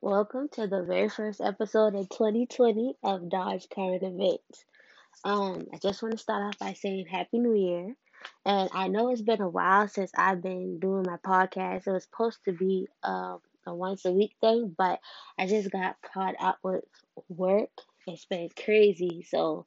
Welcome to the very first episode of 2020 of Dodge Current Events. Um, I just want to start off by saying Happy New Year. And I know it's been a while since I've been doing my podcast. It was supposed to be um, a once a week thing, but I just got caught up with work. It's been crazy. So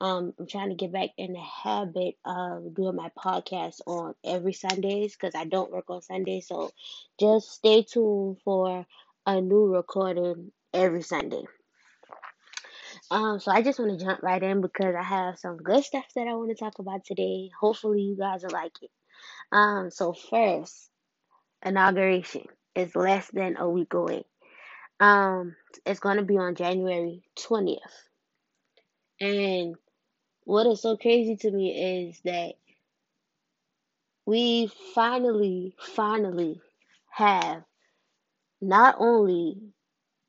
um, I'm trying to get back in the habit of doing my podcast on every Sundays because I don't work on Sundays. So just stay tuned for a new recording every Sunday. Um, so I just want to jump right in because I have some good stuff that I want to talk about today. Hopefully you guys will like it. Um, so first, inauguration is less than a week away. Um, it's going to be on January 20th. And what is so crazy to me is that we finally, finally have not only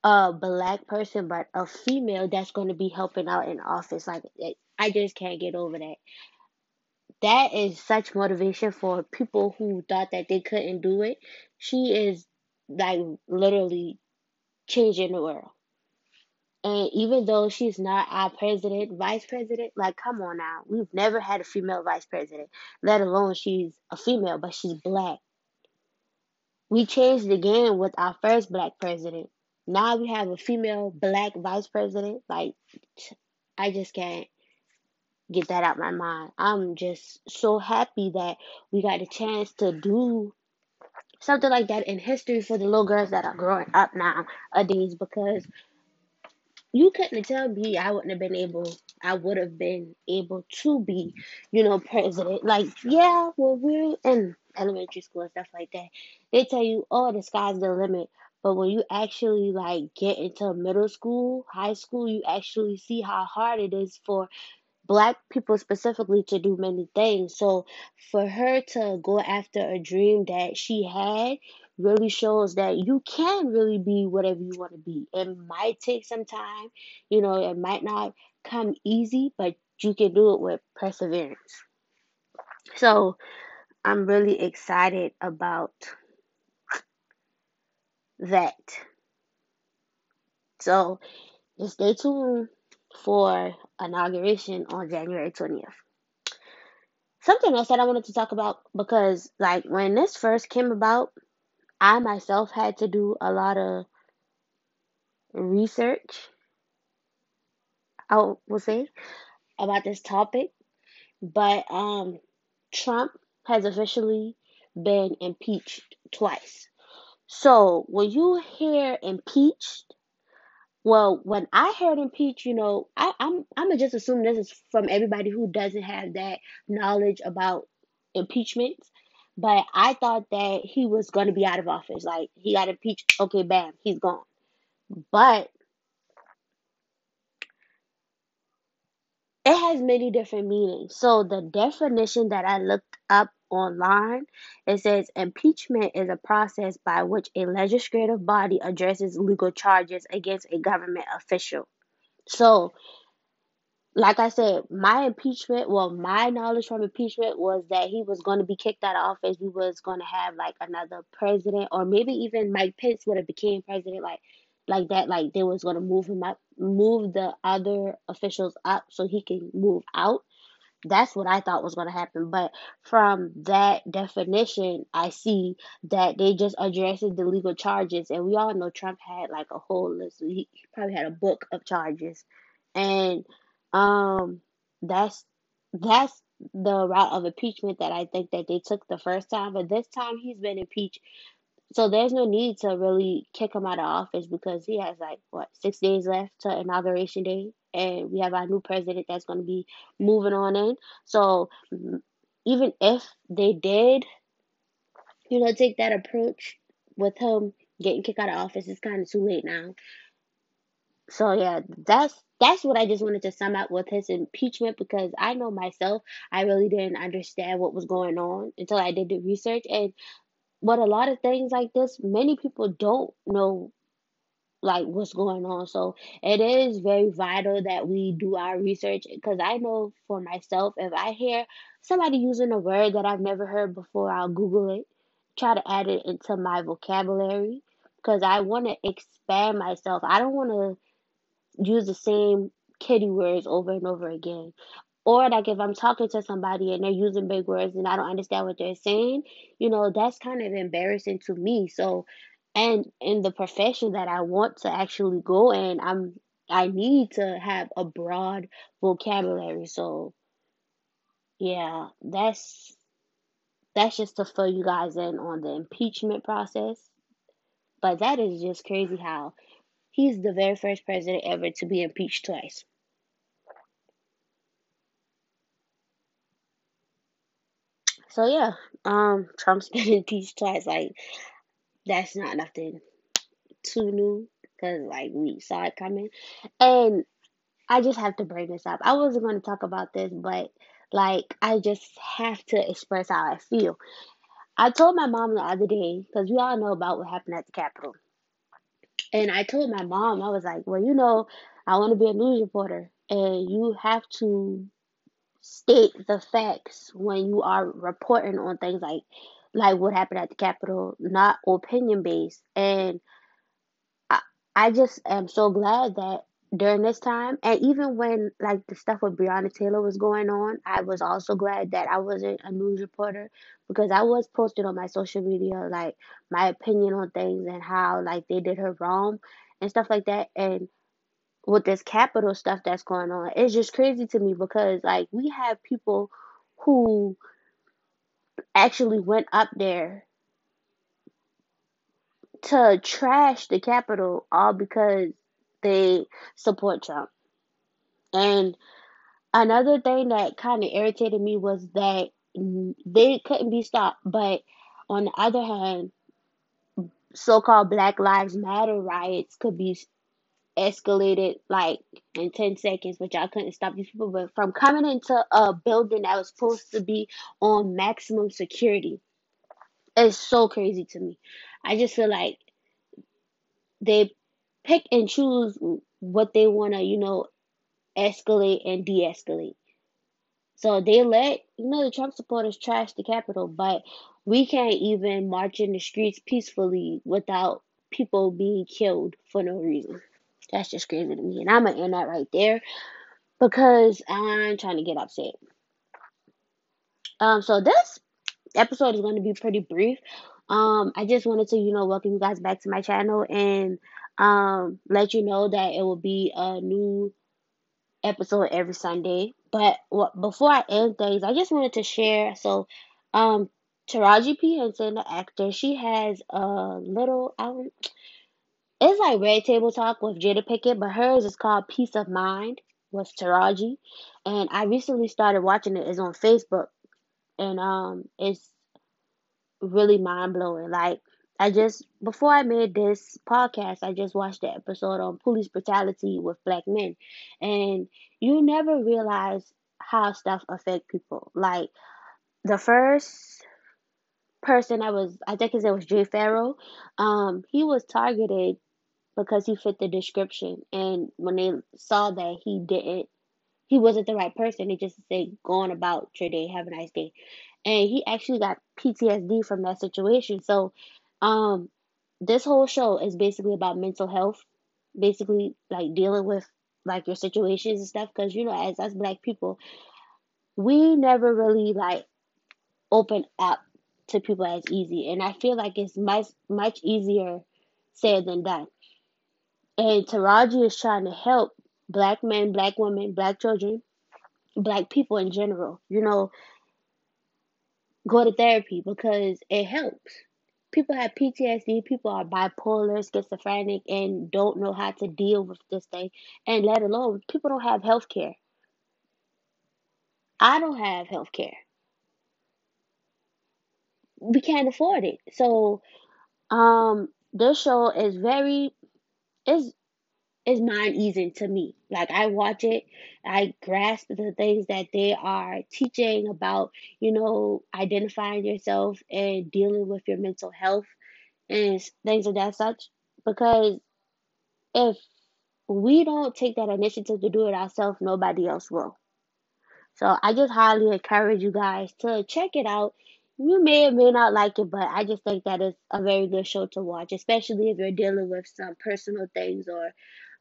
a black person, but a female that's going to be helping out in office. Like, I just can't get over that. That is such motivation for people who thought that they couldn't do it. She is like literally changing the world. And even though she's not our president, vice president, like, come on now. We've never had a female vice president, let alone she's a female, but she's black. We changed the game with our first black president. Now we have a female black vice president. Like, I just can't get that out of my mind. I'm just so happy that we got a chance to do something like that in history for the little girls that are growing up now, nowadays because you couldn't tell me I wouldn't have been able I would have been able to be, you know, president. Like, yeah, well we're in elementary school and stuff like that. They tell you, oh, the sky's the limit. But when you actually like get into middle school, high school, you actually see how hard it is for black people specifically to do many things. So for her to go after a dream that she had really shows that you can really be whatever you want to be. It might take some time, you know, it might not come easy, but you can do it with perseverance. So I'm really excited about that. So just stay tuned for inauguration on January 20th. Something else that I wanted to talk about because, like, when this first came about, I myself had to do a lot of research, I will say, about this topic. But um, Trump has officially been impeached twice. So when you hear impeached, well, when I heard impeached, you know, I, I'm I'm gonna just assume this is from everybody who doesn't have that knowledge about impeachments. But I thought that he was gonna be out of office. Like he got impeached, okay, bam, he's gone. But it has many different meanings. So the definition that I looked up online, it says impeachment is a process by which a legislative body addresses legal charges against a government official. So, like I said, my impeachment, well, my knowledge from impeachment was that he was going to be kicked out of office. We was going to have like another president, or maybe even Mike Pence would have became president, like like that. Like they was going to move him up, move the other officials up so he can move out. That's what I thought was going to happen. But from that definition, I see that they just addressed the legal charges. And we all know Trump had like a whole list. He, he probably had a book of charges. And um that's that's the route of impeachment that I think that they took the first time. But this time he's been impeached. So there's no need to really kick him out of office because he has like what six days left to inauguration day and we have our new president that's going to be moving on in. So even if they did, you know, take that approach with him getting kicked out of office, it's kind of too late now. So yeah, that's that's what I just wanted to sum up with his impeachment because I know myself, I really didn't understand what was going on until I did the research and what a lot of things like this, many people don't know like what's going on. So it is very vital that we do our research because I know for myself, if I hear somebody using a word that I've never heard before, I'll Google it, try to add it into my vocabulary. because I want to expand myself. I don't want to use the same kitty words over and over again. Or like if I'm talking to somebody and they're using big words and I don't understand what they're saying, you know, that's kind of embarrassing to me. So and in the profession that I want to actually go in, I'm I need to have a broad vocabulary. So yeah, that's that's just to fill you guys in on the impeachment process. But that is just crazy how he's the very first president ever to be impeached twice. So yeah, um, Trump's been impeached twice. Like that's not nothing too new because like we saw it coming, and I just have to bring this up. I wasn't going to talk about this, but like I just have to express how I feel. I told my mom the other day because we all know about what happened at the Capitol, and I told my mom I was like, well, you know, I want to be a news reporter, and you have to state the facts when you are reporting on things like like what happened at the Capitol, not opinion based. And I, I just am so glad that during this time, and even when like the stuff with Breonna Taylor was going on, I was also glad that I wasn't a news reporter because I was posting on my social media like my opinion on things and how like they did her wrong and stuff like that. And with this Capitol stuff that's going on, it's just crazy to me because like we have people who actually went up there to trash the Capitol all because they support Trump. And another thing that kind of irritated me was that they couldn't be stopped. But on the other hand, so called Black Lives Matter riots could be escalated like in 10 seconds, but y'all couldn't stop these people but from coming into a building that was supposed to be on maximum security. It's so crazy to me. I just feel like they pick and choose what they want to, you know, escalate and de escalate. So they let, you know, the Trump supporters trash the Capitol, but we can't even march in the streets peacefully without people being killed for no reason. That's just crazy to me. And I'm to end that right there because I'm trying to get upset. Um, so this episode is to be pretty brief. Um, I just wanted to, you know, welcome you guys back to my channel and um, let you know that it will be a new episode every Sunday. But what, before I end things, I just wanted to share. So, um, Taraji P Henson, the actor, she has a little. It's like Red Table Talk with Jada Pinkett, but hers is called Peace of Mind with Taraji, and I recently started watching it. It's on Facebook, and um, it's really mind blowing. Like I just before I made this podcast, I just watched the episode on police brutality with black men, and you never realize how stuff affect people. Like the first person I was, I think his name was Jay Pharoah. Um, he was targeted because he fit the description, and when they saw that he didn't, he wasn't the right person, they just say go on about your day, have a nice day, and he actually got PTSD from that situation. So, um, this whole show is basically about mental health, basically like dealing with like your situations and stuff. Because you know, as us black people, we never really like open up to people as easy, and I feel like it's much much easier said than done. And Taraji is trying to help black men, black women, black children, black people in general. You know, go to therapy because it helps. People have PTSD, people are bipolar, schizophrenic, and don't know how to deal with this thing. And let alone, people don't have health care. I don't have health care. We can't afford it. So, um, this show is very is is mind easing to me. Like I watch it, I grasp the things that they are teaching about, you know, identifying yourself and dealing with your mental health and things of that such. Because if we don't take that initiative to do it ourselves, nobody else will. So I just highly encourage you guys to check it out. You may or may not like it, but I just think that it's a very good show to watch, especially if you're dealing with some personal things or,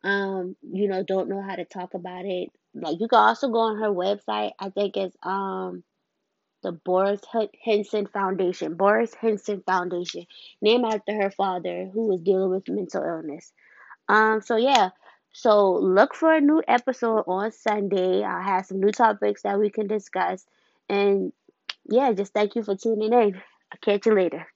um, you know, don't know how to talk about it. Like you can also go on her website. I think it's um the Boris Henson Foundation, Boris Henson Foundation, named after her father who was dealing with mental illness. Um, so yeah. So look for a new episode on Sunday. I have some new topics that we can discuss. And yeah, just thank you for tuning in. I'll catch you later.